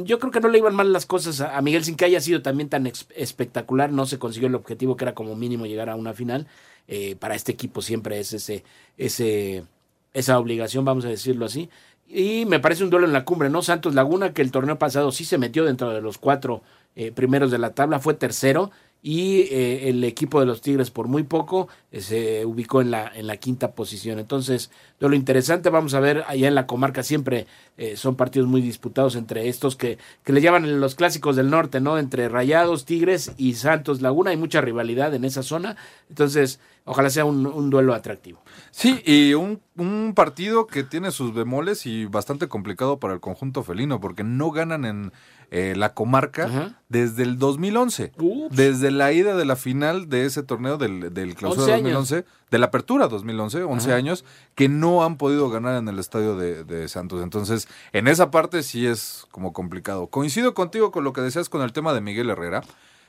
yo creo que no le iban mal las cosas a, Miguel sin que haya sido también tan espectacular. No se consiguió el objetivo que era como mínimo llegar a una final. Eh, para este equipo siempre es ese, ese, esa obligación, vamos a decirlo así. Y me parece un duelo en la cumbre, ¿no? Santos Laguna, que el torneo pasado sí se metió dentro de los cuatro eh, primeros de la tabla, fue tercero y eh, el equipo de los Tigres por muy poco eh, se ubicó en la, en la quinta posición. Entonces, de lo interesante, vamos a ver allá en la comarca siempre eh, son partidos muy disputados entre estos que, que le llaman los clásicos del norte, ¿no? Entre Rayados, Tigres y Santos Laguna, hay mucha rivalidad en esa zona, entonces ojalá sea un, un duelo atractivo. Sí, y un, un partido que tiene sus bemoles y bastante complicado para el conjunto felino, porque no ganan en eh, la comarca desde el 2011. Desde la ida de la final de ese torneo del, del clausura 2011, de la apertura 2011, 11 años, que no han podido ganar en el estadio de, de, Santos. Entonces, en esa parte sí es como complicado. Coincido contigo con lo que decías con el tema de Miguel Herrera.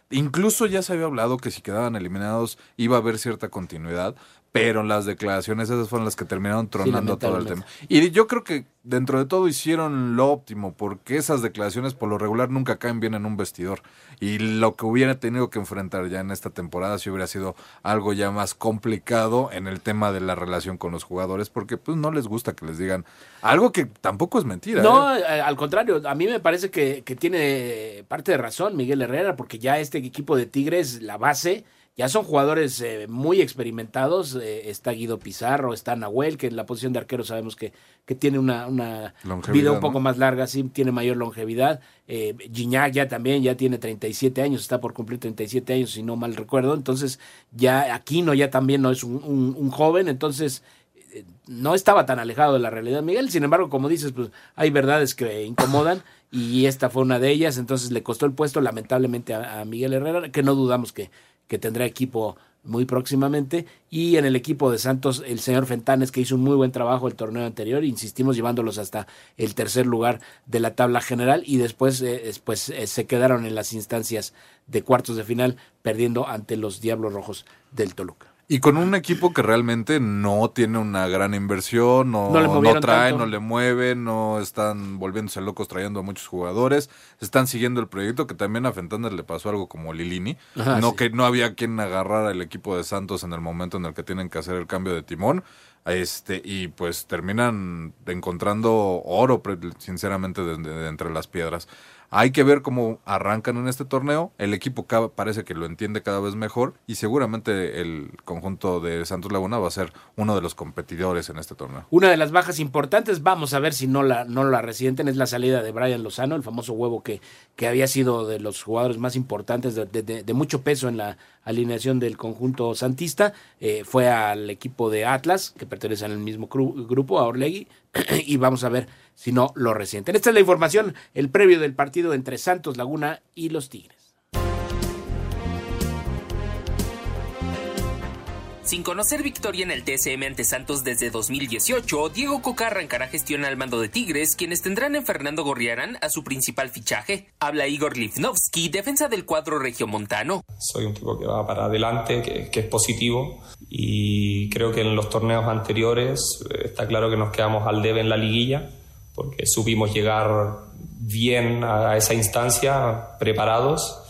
Incluso ya se había hablado que si quedaban eliminados iba a haber cierta continuidad, pero las declaraciones esas fueron las que terminaron tronando todo el tema. Y yo creo que dentro de todo hicieron lo óptimo, porque esas declaraciones por lo regular nunca caen bien en un vestidor. Y lo que hubiera tenido que enfrentar ya en esta temporada si hubiera sido algo ya más complicado en el tema de la relación con los jugadores, porque pues no les gusta que les digan algo que tampoco es mentira. No, ¿eh? Eh, al contrario, a mí me parece que, que tiene parte de razón Miguel Herrera, porque ya este equipo de Tigres, la base ya son jugadores eh, muy experimentados. Eh, está Guido Pizarro, está Nahuel, que en la posición de arquero sabemos que, que tiene una, una vida un poco más larga, sí, tiene mayor longevidad. Eh, Gignac ya también, ya tiene 37 años, está por cumplir 37 años, si no mal recuerdo. Entonces, ya Aquino ya también no es un, un, joven, entonces eh, no estaba tan alejado de la realidad Miguel. Sin embargo, como dices, pues hay verdades que incomodan y esta fue una de ellas. Entonces le costó el puesto lamentablemente a Miguel Herrera, que no dudamos que que tendrá equipo muy próximamente. Y en el equipo de Santos, el señor Fentanes, que hizo un muy buen trabajo el torneo anterior, insistimos llevándolos hasta el tercer lugar de la tabla general y después eh, pues, eh, se quedaron en las instancias de cuartos de final, perdiendo ante los Diablos Rojos del Toluca. Y con un equipo que realmente no tiene una gran inversión, no, no, trae, no le mueve, no están volviéndose locos trayendo a muchos jugadores, están siguiendo el proyecto que también a Fentanes le pasó algo como Lilini, no que no había quien agarrar al equipo de Santos en el momento en el que tienen que hacer el cambio de timón, este y pues terminan encontrando oro sinceramente de entre las piedras. Hay que ver cómo arrancan en este torneo. El equipo parece que lo entiende cada vez mejor y seguramente el conjunto de Santos Laguna va a ser uno de los competidores en este torneo. Una de las bajas importantes, vamos a ver si no la, no la resienten, es la salida de Brian Lozano, el famoso huevo que, que había sido de los jugadores más importantes, de, mucho peso en la alineación del conjunto santista. Eh, fue al equipo de Atlas, que pertenece al mismo grupo, a Orlegui, *clears throat* y vamos a ver si no lo resienten. Esta es la información, el previo del partido entre Santos Laguna y los Tigres. Sin conocer victoria en el TSM ante Santos desde 2018, Diego Coca arrancará gestión al mando de Tigres, quienes tendrán en Fernando Gorriarán a su principal fichaje. Habla Igor Lifnovsky, defensa del cuadro regiomontano. Soy un tipo que va para adelante, que, que es positivo y creo que en los torneos anteriores eh, está claro que nos quedamos al debe en la liguilla porque supimos llegar bien a esa instancia, preparados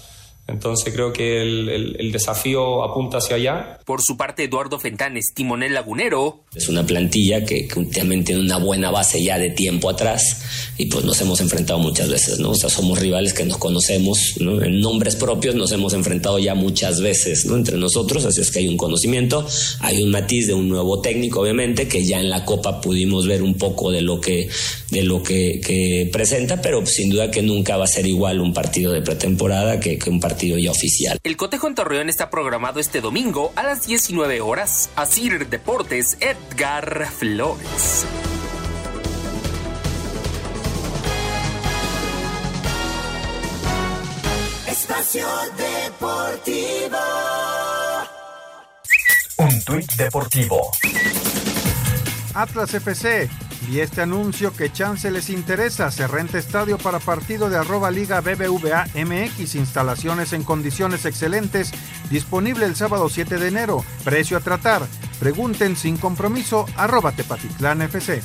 entonces creo que el, desafío apunta hacia allá. Por su parte, Eduardo Fentanes, timonel lagunero. Es una plantilla que, que últimamente tiene una buena base ya de tiempo atrás y pues nos hemos enfrentado muchas veces, ¿no? O sea, somos rivales que nos conocemos, ¿no? En nombres propios nos hemos enfrentado ya muchas veces, ¿no? Entre nosotros, así es que hay un conocimiento, hay un matiz de un nuevo técnico, obviamente, que ya en la Copa pudimos ver un poco de lo que, de lo que, que presenta, pero sin duda que nunca va a ser igual un partido de pretemporada que, que un partido oficial. El cotejo en Torreón está programado este domingo a las 19 horas. Asir Deportes, Edgar Flores. Espacio Deportivo. Un tuit deportivo. Atlas FC y este anuncio que chance les interesa, se renta estadio para partido de arroba liga BBVA MX, instalaciones en condiciones excelentes, disponible el sábado 7 de enero, precio a tratar. Pregunten sin compromiso arroba Tepatitlán FC.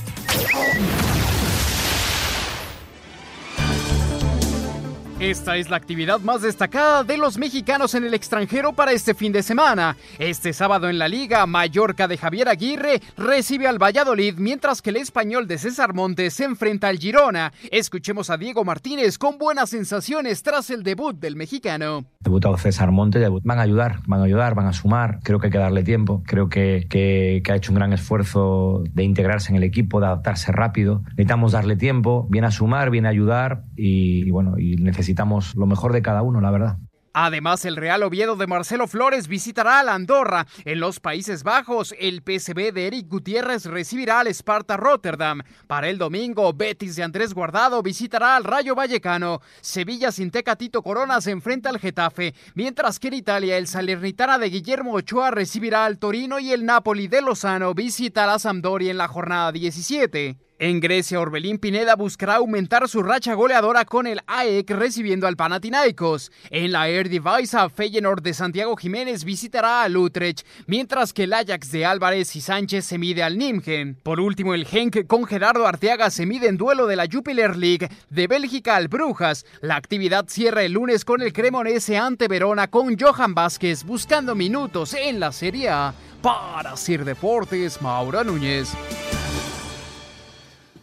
Esta es la actividad más destacada de los mexicanos en el extranjero para este fin de semana. Este sábado en la Liga, Mallorca de Javier Aguirre recibe al Valladolid, mientras que el español de César Montes se enfrenta al Girona. Escuchemos a Diego Martínez con buenas sensaciones tras el debut del mexicano. Debutado César Montes, van a ayudar, van a ayudar, van a sumar. Creo que hay que darle tiempo. Creo que, que, que ha hecho un gran esfuerzo de integrarse en el equipo, de adaptarse rápido. Necesitamos darle tiempo, viene a sumar, viene a ayudar y, bueno, y necesitamos necesitamos lo mejor de cada uno, la verdad. Además, el Real Oviedo de Marcelo Flores visitará a la Andorra. En los Países Bajos, el PSV de Eric Gutiérrez recibirá al Sparta Rotterdam. Para el domingo, Betis de Andrés Guardado visitará al Rayo Vallecano. Sevilla sin Tecatito Corona se enfrenta al Getafe, mientras que en Italia el Salernitana de Guillermo Ochoa recibirá al Torino y el Napoli de Lozano visitará a Sampdoria en la jornada 17. En Grecia, Orbelín Pineda buscará aumentar su racha goleadora con el AEK recibiendo al Panathinaikos. En la Eredivisie, Feyenoord de Santiago Jiménez visitará al Utrecht, mientras que el Ajax de Álvarez y Sánchez se mide al Nimgen. Por último, el Genk con Gerardo Arteaga se mide en duelo de la Jupiler League de Bélgica al Brujas. La actividad cierra el lunes con el Cremonese ante Verona con Johan Vázquez buscando minutos en la Serie A. Para Sir Deportes, Mauro Núñez.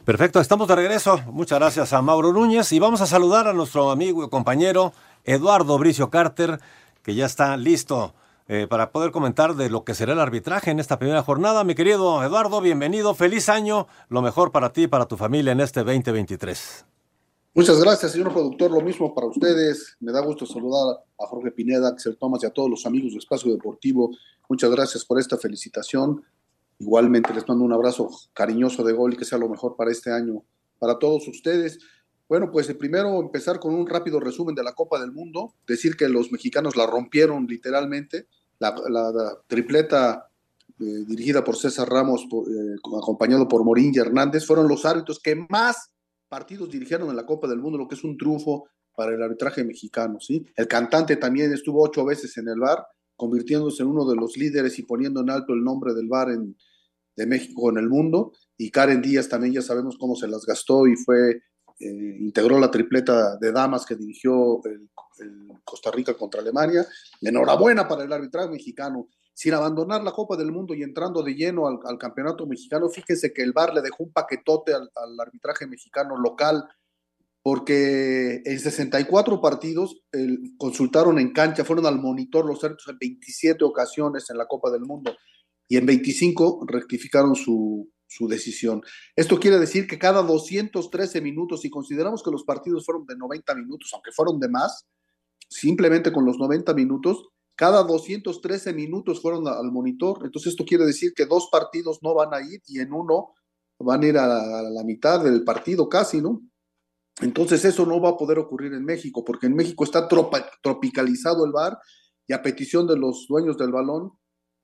Perfecto, estamos de regreso. Muchas gracias a Mauro Núñez y vamos a saludar a nuestro amigo y compañero Eduardo Bricio Carter, que ya está listo eh, para poder comentar de lo que será el arbitraje en esta primera jornada. Mi querido Eduardo, bienvenido, feliz año, lo mejor para ti y para tu familia en este 2023. Muchas gracias, señor productor. Lo mismo para ustedes. Me da gusto saludar a Jorge Pineda, Axel Tomás y a todos los amigos de Espacio Deportivo. Muchas gracias por esta felicitación. Igualmente les mando un abrazo cariñoso de gol y que sea lo mejor para este año, para todos ustedes. Bueno, pues primero empezar con un rápido resumen de la Copa del Mundo, decir que los mexicanos la rompieron literalmente, la, tripleta eh, dirigida por César Ramos, eh, acompañado por Morín Hernández, fueron los árbitros que más partidos dirigieron en la Copa del Mundo, lo que es un triunfo para el arbitraje mexicano. ¿sí? El cantante también estuvo ocho veces en el bar, convirtiéndose en uno de los líderes y poniendo en alto el nombre del bar en, de México en el mundo. Y Karen Díaz también ya sabemos cómo se las gastó y fue eh, integró la tripleta de damas que dirigió Costa Rica contra Alemania. Enhorabuena para el arbitraje mexicano. Sin abandonar la Copa del Mundo y entrando de lleno al, campeonato mexicano, fíjense que el VAR le dejó un paquetote al, arbitraje mexicano local, porque en 64 partidos consultaron en cancha, fueron al monitor los árbitros en 27 ocasiones en la Copa del Mundo y en 25 rectificaron su, su decisión. Esto quiere decir que cada 213 minutos, si consideramos que los partidos fueron de 90 minutos, aunque fueron de más, simplemente con los 90 minutos, cada 213 minutos fueron al monitor. Entonces esto quiere decir que dos partidos no van a ir y en uno van a ir a la, mitad del partido casi, ¿no? Entonces eso no va a poder ocurrir en México, porque en México está tropicalizado el VAR y a petición de los dueños del balón,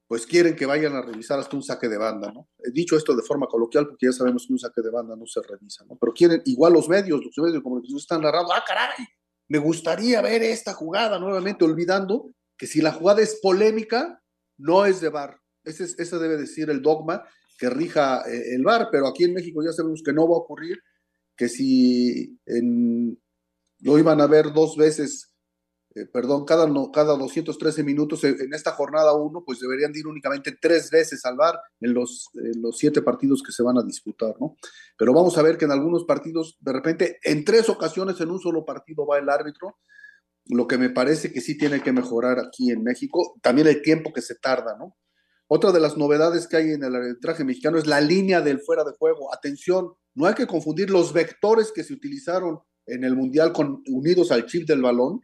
pues quieren que vayan a revisar hasta un saque de banda, ¿no? He dicho esto de forma coloquial porque ya sabemos que un saque de banda no se revisa, ¿no? Pero quieren, igual los medios, los medios de comunicación están narrando, ah, caray, me gustaría ver esta jugada nuevamente, olvidando que si la jugada es polémica, no es de VAR. Ese, ese debe decir el dogma que rija eh, el VAR, pero aquí en México ya sabemos que no va a ocurrir, que si lo iban a ver dos veces eh, perdón, cada, no, cada 213 minutos en esta jornada uno, pues deberían ir únicamente tres veces al VAR en los, los siete partidos que se van a disputar, ¿no? Pero vamos a ver que en algunos partidos, de repente, en tres ocasiones en un solo partido va el árbitro, lo que me parece que sí tiene que mejorar aquí en México, también el tiempo que se tarda, ¿no? Otra de las novedades que hay en el arbitraje mexicano es la línea del fuera de juego. Atención, no hay que confundir los vectores que se utilizaron en el Mundial con, unidos al chip del balón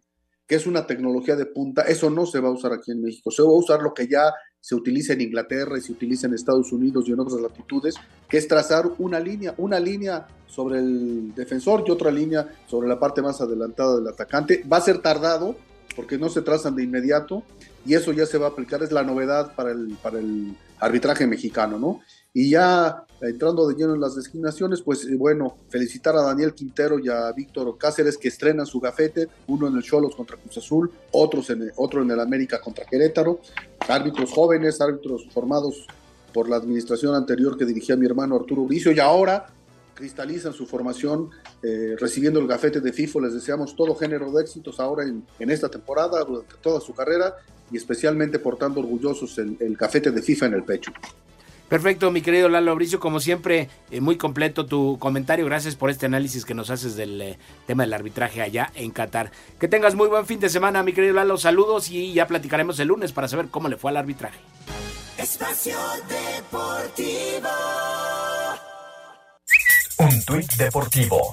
que es una tecnología de punta, eso no se va a usar aquí en México, se va a usar lo que ya se utiliza en Inglaterra y se utiliza en Estados Unidos y en otras latitudes, que es trazar una línea, una línea sobre el defensor y otra línea sobre la parte más adelantada del atacante. Va a ser tardado porque no se trazan de inmediato y eso ya se va a aplicar, es la novedad para el, para el arbitraje mexicano, ¿no? Y ya entrando de lleno en las designaciones, pues eh, bueno, felicitar a Daniel Quintero y a Víctor Cáceres que estrenan su gafete, uno en el Cholos contra Cruz Azul, otros en otro en el América contra Querétaro, árbitros jóvenes, árbitros formados por la administración anterior que dirigía mi hermano Arturo Uricio y ahora cristalizan su formación eh, recibiendo el gafete de FIFO. Les deseamos todo género de éxitos ahora en, en esta temporada, durante toda su carrera y especialmente portando orgullosos el, el gafete de FIFA en el pecho. Perfecto, mi querido Lalo Abricio, como siempre, eh, muy completo tu comentario. Gracias por este análisis que nos haces del eh, tema del arbitraje allá en Qatar. Que tengas muy buen fin de semana, mi querido Lalo. Saludos y ya platicaremos el lunes para saber cómo le fue al arbitraje. Espacio Deportivo. Un tuit deportivo.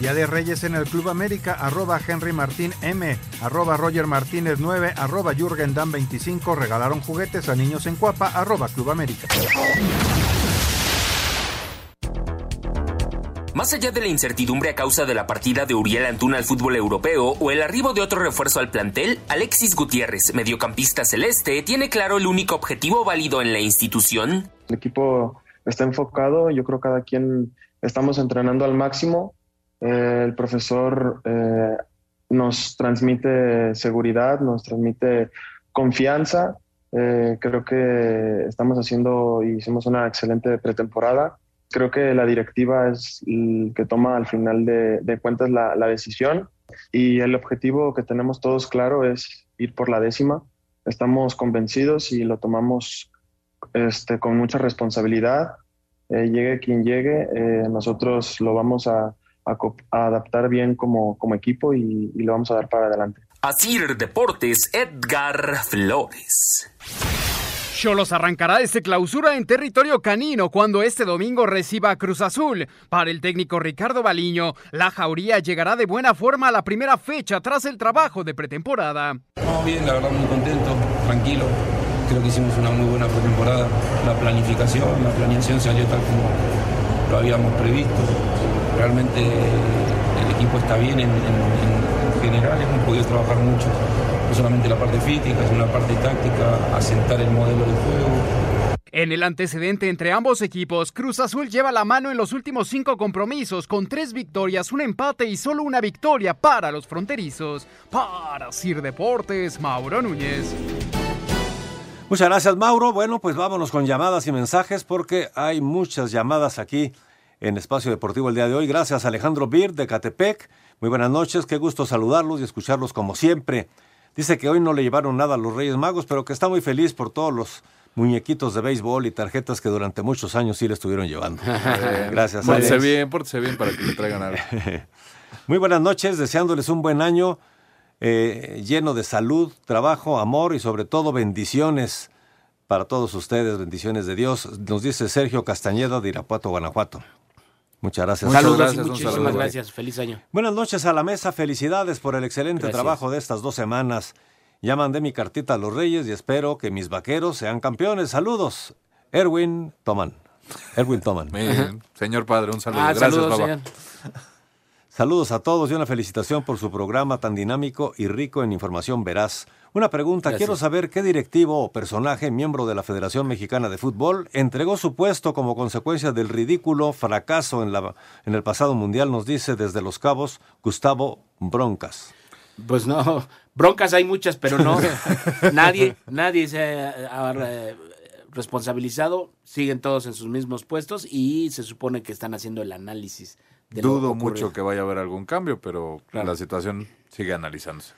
Día de Reyes en el Club América, arroba Henry Martín M, arroba Roger Martínez 9, arroba Jürgen Dan 25, regalaron juguetes a niños en Cuapa, arroba Club América. Más allá de la incertidumbre a causa de la partida de Uriel Antuna al fútbol europeo o el arribo de otro refuerzo al plantel, Alexis Gutiérrez, mediocampista celeste, tiene claro el único objetivo válido en la institución. El equipo está enfocado, yo creo que cada quien estamos entrenando al máximo eh, el profesor eh, nos transmite seguridad, nos transmite confianza. Eh, creo que estamos haciendo y hicimos una excelente pretemporada. Creo que la directiva es el que toma al final de, cuentas la, decisión y el objetivo que tenemos todos claro es ir por la décima. Estamos convencidos y lo tomamos este, con mucha responsabilidad. llegue quien llegue, nosotros lo vamos a, a, adaptar bien como, como equipo y, y, lo vamos a dar para adelante. Asir Deportes, Edgar Flores. Cholos arrancará este clausura en territorio canino cuando este domingo reciba a Cruz Azul. Para el técnico Ricardo Baliño, la jauría llegará de buena forma a la primera fecha tras el trabajo de pretemporada. No, bien, la verdad muy contento, tranquilo. Creo que hicimos una muy buena pretemporada. La planificación, la planeación salió tal como lo habíamos previsto realmente el equipo está bien en, general, hemos podido trabajar mucho no solamente la parte física, sino la parte táctica, asentar el modelo de juego. En el antecedente entre ambos equipos, Cruz Azul lleva la mano en los últimos cinco compromisos, con tres victorias, un empate y solo una victoria para los fronterizos. Para Sir Deportes, Mauro Núñez. Muchas gracias, Mauro. Bueno, pues vámonos con llamadas y mensajes porque hay muchas llamadas aquí en Espacio Deportivo el día de hoy. Gracias, Alejandro Bir de Catepec. Muy buenas noches, qué gusto saludarlos y escucharlos como siempre. Dice que hoy no le llevaron nada a los Reyes Magos, pero que está muy feliz por todos los muñequitos de béisbol y tarjetas que durante muchos años sí le estuvieron llevando. *laughs* Gracias. Pórtese bien, pórtese bien para que le traigan algo. *laughs* Muy buenas noches, deseándoles un buen año eh, lleno de salud, trabajo, amor y sobre todo bendiciones para todos ustedes, bendiciones de Dios. Nos dice Sergio Castañeda de Irapuato, Guanajuato. Muchas gracias. Saludos gracias, y muchísimas gracias. Feliz año. Buenas noches a la mesa. Felicidades por el excelente trabajo de estas dos semanas. Ya mandé mi cartita a los Reyes y espero que mis vaqueros sean campeones. Saludos. Erwin Toman. Erwin Toman. Señor padre, un saludo. Ah, gracias, saludos, Saludos a todos y una felicitación por su programa tan dinámico y rico en información veraz. Una pregunta, quiero saber qué directivo o personaje, miembro de la Federación Mexicana de Fútbol, entregó su puesto como consecuencia del ridículo fracaso en, la, en el pasado mundial, nos dice desde Los Cabos Gustavo Broncas. Pues no, broncas hay muchas, pero no, *laughs* nadie, nadie se ha eh, responsabilizado, siguen todos en sus mismos puestos y se supone que están haciendo el análisis Dudo mucho que vaya a haber algún cambio, pero la situación sigue analizándose.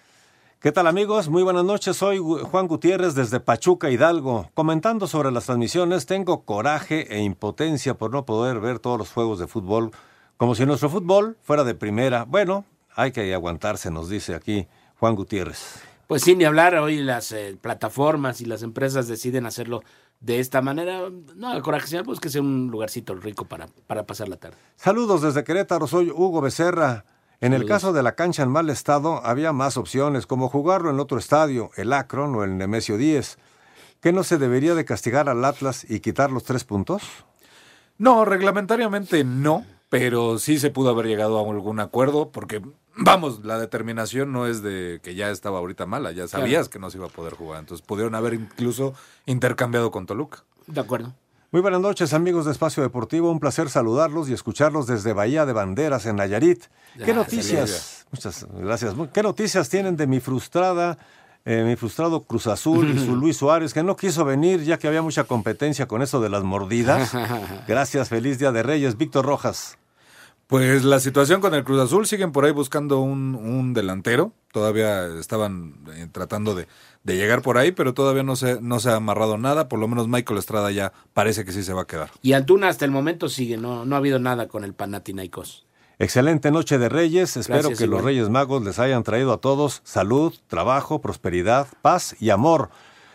¿Qué tal amigos? Muy buenas noches. Soy Juan Gutiérrez desde Pachuca, Hidalgo. Comentando sobre las transmisiones, tengo coraje e impotencia por no poder ver todos los juegos de fútbol, como si nuestro fútbol fuera de primera. Bueno, hay que aguantarse, nos dice aquí Juan Gutiérrez. Pues sin ni hablar, hoy las eh, plataformas y las empresas deciden hacerlo de esta manera. No, el coraje señor, pues que sea un lugarcito rico para, para pasar la tarde. Saludos desde Querétaro, soy Hugo Becerra. En el caso de la cancha en mal estado, había más opciones, como jugarlo en otro estadio, el Akron o el Nemesio 10. ¿Qué no se debería de castigar al Atlas y quitar los tres puntos? No, reglamentariamente no, pero sí se pudo haber llegado a algún acuerdo, porque Vamos, la determinación no es de que ya estaba ahorita mala, ya sabías que no se iba a poder jugar. Entonces pudieron haber incluso intercambiado con Toluca. De acuerdo. Muy buenas noches, amigos de Espacio Deportivo. Un placer saludarlos y escucharlos desde Bahía de Banderas, en Nayarit. ¿Qué noticias? Muchas gracias. ¿Qué noticias tienen de mi frustrada, eh, mi frustrado Cruz Azul y su *laughs* Luis Suárez, que no quiso venir ya que había mucha competencia con eso de las mordidas? *laughs* Gracias, feliz Día de Reyes. Víctor Rojas. Pues la situación con el Cruz Azul, siguen por ahí buscando un, delantero. Todavía estaban eh, tratando de, llegar por ahí, pero todavía no se, no se ha amarrado nada. Por lo menos Michael Estrada ya parece que sí se va a quedar. Y Antuna hasta el momento sigue, no, no ha habido nada con el Panathinaikos. Excelente noche de Reyes. Espero que los Reyes Magos les hayan traído a todos salud, trabajo, prosperidad, paz y amor.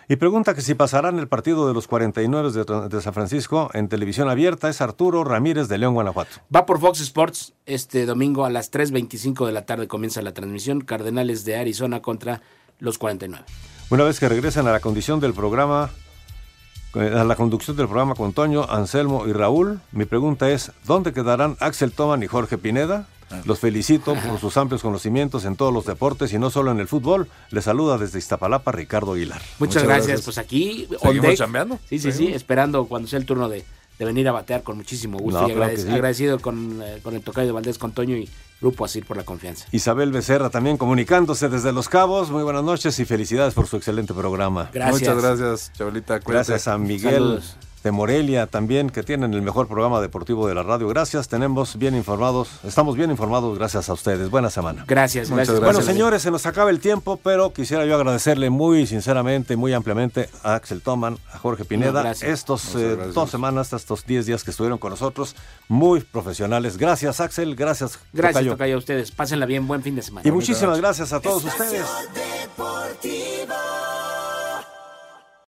Y pregunta que si pasarán el partido de los 49 de, de, San Francisco en televisión abierta es Arturo Ramírez de León, Guanajuato. Va por Fox Sports este domingo a las 3.25 de la tarde comienza la transmisión Cardenales de Arizona contra los 49. Una vez que regresan a la condición del programa, a la conducción del programa con Toño, Anselmo y Raúl, mi pregunta es, ¿dónde quedarán Axel Toman y Jorge Pineda? Los felicito por sus amplios conocimientos en todos los deportes y no solo en el fútbol. Les saluda desde Iztapalapa Ricardo Aguilar. Muchas, gracias. Pues aquí, ¿Seguimos chambeando? Sí, sí, sí, esperando cuando sea el turno de, venir a batear con muchísimo gusto. y agradecido con, eh, con el tocayo de Valdés, con Toño y Grupo Asir por la confianza. Isabel Becerra también comunicándose desde Los Cabos. Muy buenas noches y felicidades por su excelente programa. Gracias. Muchas gracias, Chabelita. Gracias a Miguel de Morelia también, que tienen el mejor programa deportivo de la radio. Gracias, tenemos bien informados, estamos bien informados gracias a ustedes. Buena semana. Gracias, gracias. Bueno, señores, se nos acaba el tiempo, pero quisiera yo agradecerle muy sinceramente, muy ampliamente a Axel Toman, a Jorge Pineda, estos eh, dos semanas, estos diez días que estuvieron con nosotros, muy profesionales. Gracias, Axel, gracias. Gracias, Tocayo, a ustedes. Pásenla bien, buen fin de semana. Y muchísimas gracias a todos ustedes.